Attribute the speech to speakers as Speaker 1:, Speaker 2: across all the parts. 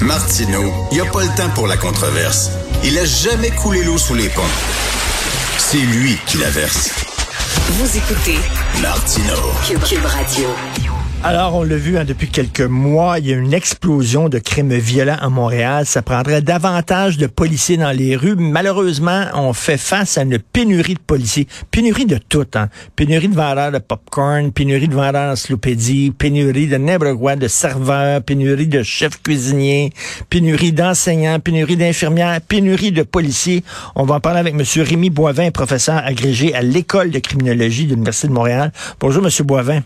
Speaker 1: Martineau, il n'y a pas le temps pour la controverse. Il a jamais coulé l'eau sous les ponts. C'est lui qui la verse.
Speaker 2: Vous écoutez
Speaker 1: Martineau.
Speaker 2: Cube, Radio.
Speaker 3: Alors, on l'a vu hein, depuis quelques mois, il y a une explosion de crimes violents à Montréal. Ça prendrait davantage de policiers dans les rues. Malheureusement, on fait face à une pénurie de policiers. Pénurie de tout. Hein. Pénurie de vendeurs de popcorn, pénurie de vendeurs d'encyclopédie, pénurie de n'importe de serveurs, pénurie de chefs cuisiniers, pénurie d'enseignants, pénurie d'infirmières, pénurie de policiers. On va en parler avec M. Rémi Boivin, professeur agrégé à l'École de criminologie de l'Université de Montréal. Bonjour, M. Boivin.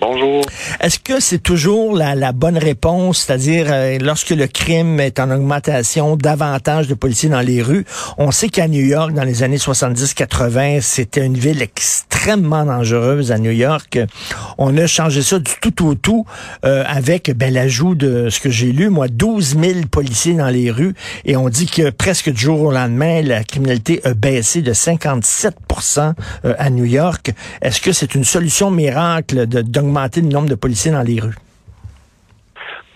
Speaker 4: Bonjour.
Speaker 3: Est-ce que c'est toujours la, bonne réponse, c'est-à-dire euh, lorsque le crime est en augmentation, davantage de policiers dans les rues? On sait qu'à New York, dans les années 70-80, c'était une ville extrêmement dangereuse à New York. On a changé ça du tout au tout euh, avec ben, l'ajout de ce que j'ai lu, moi, 12 000 policiers dans les rues. Et on dit que presque du jour au lendemain, la criminalité a baissé de 57% euh, à New York. Est-ce que c'est une solution miracle de augmenter le nombre de policiers dans les rues?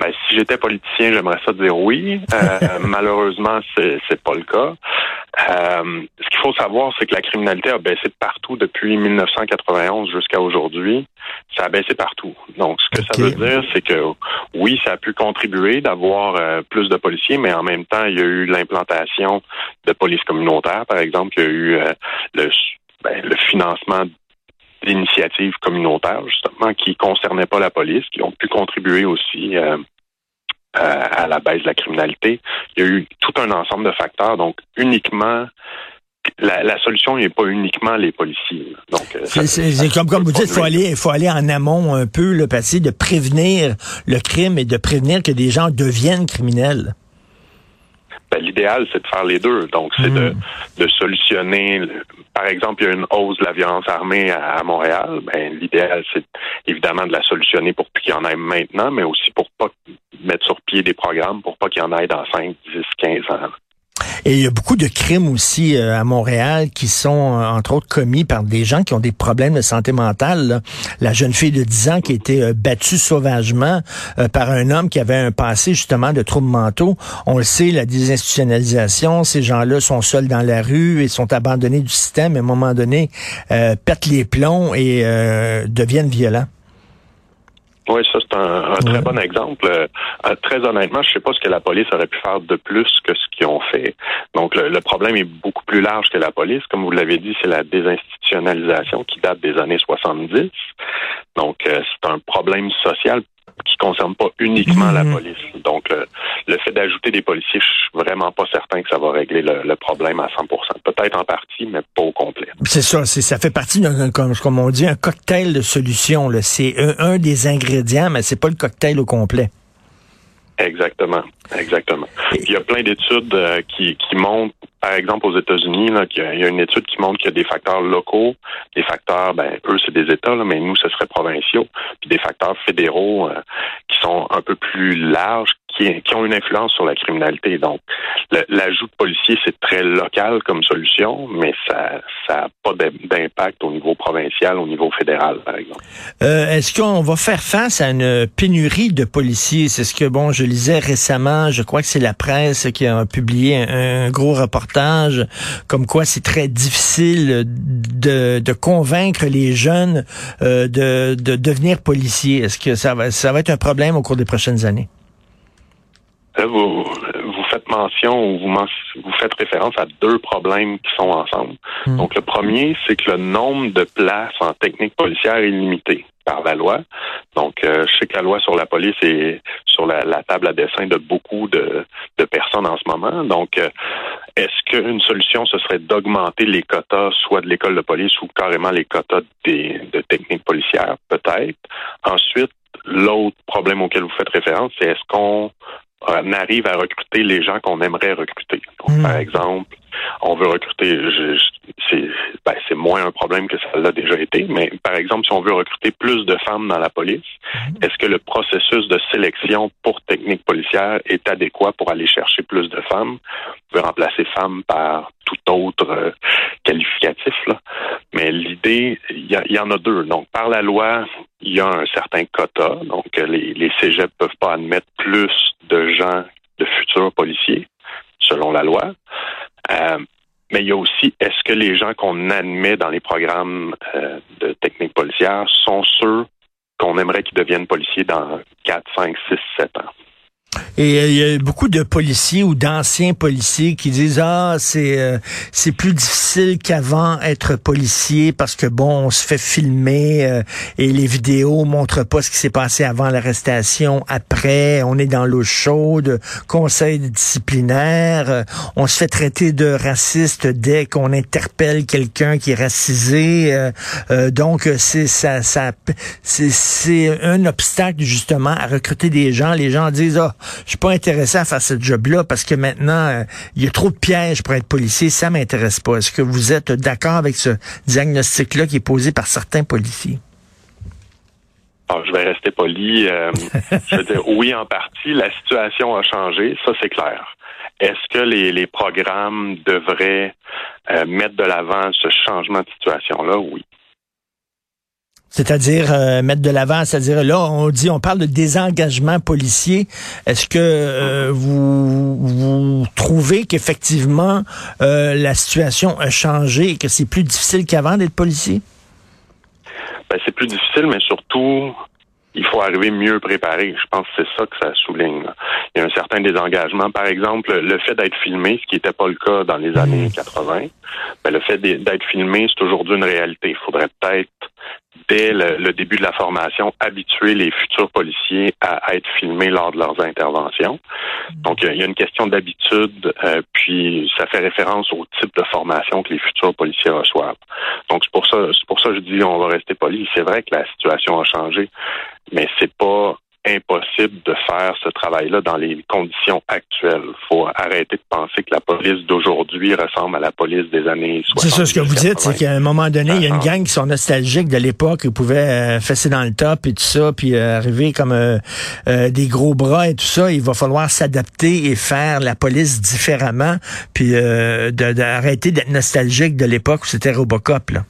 Speaker 4: Ben, si j'étais politicien, j'aimerais ça dire oui. Euh, malheureusement, c'est c'est pas le cas. Euh, ce faut savoir, c'est que la criminalité a baissé de partout depuis 1991 jusqu'à aujourd'hui. Ça a baissé partout. Donc, ce que ça veut dire, c'est que oui, ça a pu contribuer d'avoir euh, plus de policiers, mais en même temps, il y a eu l'implantation de police communautaire, par exemple. Il y a eu le, ben, le financement d'initiatives communautaires, justement, qui concernaient pas la police, qui ont pu contribuer aussi euh, à la baisse de la criminalité. Il y a eu tout un ensemble de facteurs. Donc, uniquement la, solution n'est pas uniquement les policiers. Donc, euh,
Speaker 3: c'est comme, comme vous dites, il faut aller, faut aller en amont un peu, le passé, de prévenir le crime et de prévenir que des gens deviennent criminels.
Speaker 4: Ben, l'idéal, c'est de faire les deux. Donc, c'est de, hmm. de solutionner. Par exemple, il y a une hausse de la violence armée à, Montréal. Ben, l'idéal, c'est évidemment de la solutionner pour qu'il y en ait maintenant, mais aussi pour pas mettre sur pied des programmes pour pas qu'il y en ait dans 5, 10, 15 ans.
Speaker 3: Et il y a beaucoup de crimes aussi euh, à Montréal qui sont, euh, entre autres, commis par des gens qui ont des problèmes de santé mentale. La jeune fille de 10 ans qui a été euh, battue sauvagement par un homme qui avait un passé justement de troubles mentaux. On le sait, la désinstitutionnalisation, ces gens-là sont seuls dans la rue et sont abandonnés du système. À un moment donné, pètent les plombs et deviennent violents.
Speaker 4: Oui, ça c'est un, très bon exemple. Euh, très honnêtement, je sais pas ce que la police aurait pu faire de plus que ce qu'ils ont fait. Donc le, problème est beaucoup plus large que la police. Comme vous l'avez dit, c'est la désinstitutionnalisation qui date des années 70. Donc euh, c'est un problème social qui concerne pas uniquement la mhm. police. Donc, le, fait d'ajouter des policiers, je suis vraiment pas certain que ça va régler le, problème à 100% Peut-être en partie, mais pas au complet.
Speaker 3: C'est ça, ça fait partie d'un, comme, comme on dit, un cocktail de solutions. C'est un, des ingrédients, mais c'est pas le cocktail au complet.
Speaker 4: Exactement, exactement. Il y a plein d'études euh, qui, qui montrent, par exemple aux États-Unis, qu'il y, a une étude qui montre qu'il y a des facteurs locaux, des facteurs, ben eux c'est des États, mais nous ce serait provinciaux, puis des facteurs fédéraux euh, qui sont un peu plus larges, qui, qui, ont une influence sur la criminalité. Donc, l'ajout de policiers, c'est très local comme solution, mais ça n'a pas d'impact au niveau provincial, au niveau fédéral, par exemple.
Speaker 3: Euh, Est-ce qu'on va faire face à une pénurie de policiers? C'est ce que, bon, je lisais récemment, je crois que c'est la presse qui a publié un, gros reportage, comme quoi c'est très difficile de, de, convaincre les jeunes euh, de, de devenir policiers. Est-ce que ça va, ça va être un problème au cours des prochaines années?
Speaker 4: vous, vous faites mention ou vous, vous faites référence à deux problèmes qui sont ensemble. Hmm. Donc, le premier, c'est que le nombre de places en technique policière est limité par la loi. Donc, euh, je sais que la loi sur la police est sur la, table à dessin de beaucoup de, de personnes en ce moment. Donc, euh, est-ce qu'une solution, ce serait d'augmenter les quotas, soit de l'école de police ou carrément les quotas des, de techniques policières? Peut-être. Ensuite, l'autre problème auquel vous faites référence, c'est est-ce qu'on on arrive à recruter les gens qu'on aimerait recruter? Donc, Par hmm. exemple, on veut recruter, ben, c'est moins un problème que ça l'a déjà été, mais par exemple, si on veut recruter plus de femmes dans la police, hmm. est-ce que le processus de sélection pour technique policière est adéquat pour aller chercher plus de femmes? On veut remplacer femmes par tout autre euh, qualificatif. Là. Mais l'idée, il y, en a deux. Donc, par la loi, il y a un certain quota. Donc, les, les cégeps peuvent pas admettre plus de gens, de futurs policiers, selon la loi. Euh, mais il y a aussi, est-ce que les gens qu'on admet dans les programmes euh, de technique policière sont ceux qu'on aimerait qu'ils deviennent policiers dans 4, 5, 6, 7 ans?
Speaker 3: Et euh, il y a beaucoup de policiers ou d'anciens policiers qui disent ah c'est euh, c'est plus difficile qu'avant être policier parce que bon on se fait filmer euh, et les vidéos montrent pas ce qui s'est passé avant l'arrestation, après on est dans l'eau chaude, conseil disciplinaire, on se fait traiter de raciste dès qu'on interpelle quelqu'un qui est racisé, donc c'est ça ça c'est un obstacle justement à recruter des gens. Les gens disent ah je suis pas intéressé à faire ce job-là parce que maintenant, euh, il y a trop de pièges pour être policier. Ça m'intéresse pas. Est-ce que vous êtes d'accord avec ce diagnostic-là qui est posé par certains policiers?
Speaker 4: Ah, je vais rester poli. Euh, oui, en partie, la situation a changé, ça c'est clair. Est-ce que les, programmes devraient euh, mettre de l'avant ce changement de situation-là? Oui.
Speaker 3: C'est-à-dire euh, mettre de l'avant, c'est-à-dire là, on dit, on parle de désengagement policier. Est-ce que euh, vous, vous trouvez qu'effectivement euh, la situation a changé et que c'est plus difficile qu'avant d'être policier?
Speaker 4: Ben, c'est plus difficile, mais surtout, il faut arriver mieux préparé. Je pense que c'est ça que ça souligne. Il y a un certain désengagement. Par exemple, le fait d'être filmé, ce qui n'était pas le cas dans les années 80, mmh. ben, le fait d'être filmé, c'est aujourd'hui une réalité. Il faudrait peut-être dès le, début de la formation, habituer les futurs policiers à, être filmés lors de leurs interventions. Donc, il y a une question d'habitude, euh, puis ça fait référence au type de formation que les futurs policiers reçoivent. Donc, c'est pour ça, c'est pour ça que je dis on va rester poli. C'est vrai que la situation a changé, mais c'est pas impossible de faire ce travail-là dans les conditions actuelles. Il faut arrêter de penser que la police d'aujourd'hui ressemble à la police des années 60.
Speaker 3: C'est ça ce que vous dites, c'est qu'à un moment donné, il y a une gang qui sont nostalgiques de l'époque, ils pouvaient euh, fesser dans le top et tout ça, puis euh, arriver comme euh, des gros bras et tout ça. Il va falloir s'adapter et faire la police différemment, puis d'arrêter d'être nostalgique de l'époque où c'était Robocop. Là.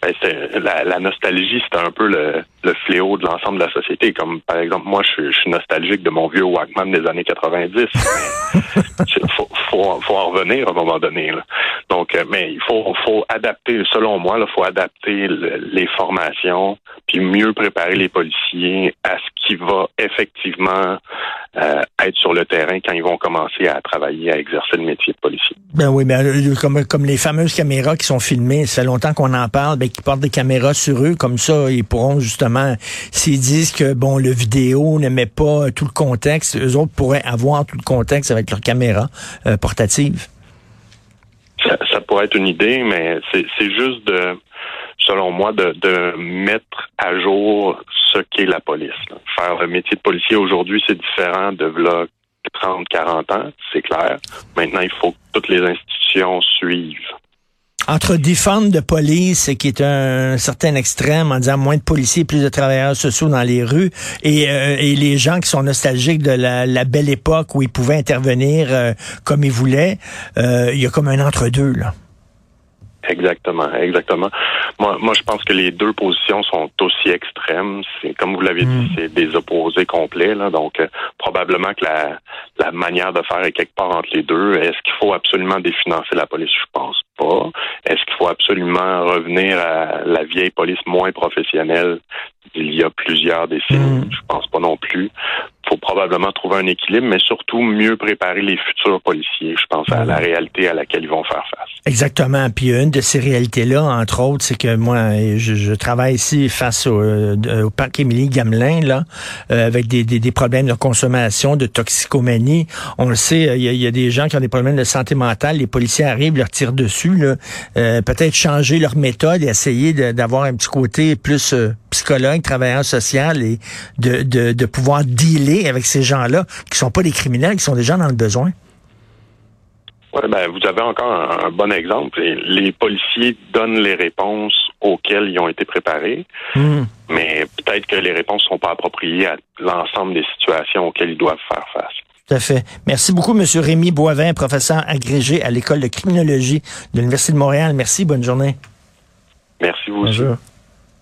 Speaker 4: Ben, la, la, nostalgie, c'est un peu le, le, fléau de l'ensemble de la société. Comme par exemple, moi, je, suis nostalgique de mon vieux Walkman des années 90. Il faut, faut, faut, en revenir à un moment donné. Là. Donc, euh, mais il faut, faut adapter, selon moi, il faut adapter les formations, puis mieux préparer les policiers à ce qui va effectivement euh, être sur le terrain quand ils vont commencer à travailler, à exercer le métier de policier.
Speaker 3: Ben oui, mais euh, comme, comme les fameuses caméras qui sont filmées, ça fait longtemps qu'on en parle, ben, qui portent des caméras sur eux, comme ça, ils pourront justement, s'ils disent que bon, le vidéo ne met pas tout le contexte, eux autres pourraient avoir tout le contexte avec leur caméra euh, portative.
Speaker 4: Ça, ça, pourrait être une idée, mais c'est juste de selon moi, de, mettre à jour ce qu'est la police. Faire le métier de policier aujourd'hui, c'est différent de là 30, 40 ans, c'est clair. Maintenant, il faut que toutes les institutions suivent.
Speaker 3: Entre défendre de police, qui est un certain extrême, en disant moins de policiers, plus de travailleurs sociaux dans les rues, et, euh, les gens qui sont nostalgiques de la, belle époque où ils pouvaient intervenir euh, comme ils voulaient, euh, il y a comme un entre-deux, là.
Speaker 4: Exactement, exactement. Moi, moi, je pense que les deux positions sont aussi extrêmes. C'est comme vous l'avez dit, mm. c'est des opposés complets. Là, donc, euh, probablement que la, la manière de faire est quelque part entre les deux. Est-ce qu'il faut absolument définancer la police? Je pense pas. Est-ce qu'il faut absolument revenir à la vieille police moins professionnelle d'il y a plusieurs décennies mm. Je pense pas non plus faut probablement trouver un équilibre, mais surtout mieux préparer les futurs policiers, je pense, à la réalité à laquelle ils vont faire face.
Speaker 3: Exactement. Puis une de ces réalités-là, entre autres, c'est que moi, je, travaille ici face au, euh, au parc Émilie Gamelin, là, euh, avec des, des, problèmes de consommation, de toxicomanie. On le sait, il y, a, des gens qui ont des problèmes de santé mentale. Les policiers arrivent, leur tirent dessus, là, euh, peut-être changer leur méthode et essayer d'avoir un petit côté plus psychologue, travailleur social et de, de, de pouvoir dealer avec ces gens-là qui sont pas des criminels, qui sont des gens dans le besoin?
Speaker 4: Oui, ben, vous avez encore un, bon exemple. Les policiers donnent les réponses auxquelles ils ont été préparés, hmm. mais peut-être que les réponses ne sont pas appropriées à l'ensemble des situations auxquelles ils doivent faire face.
Speaker 3: Tout à fait. Merci beaucoup, M. Rémi Boivin, professeur agrégé à l'École de criminologie de l'Université de Montréal. Merci, bonne journée.
Speaker 4: Merci vous Bonjour.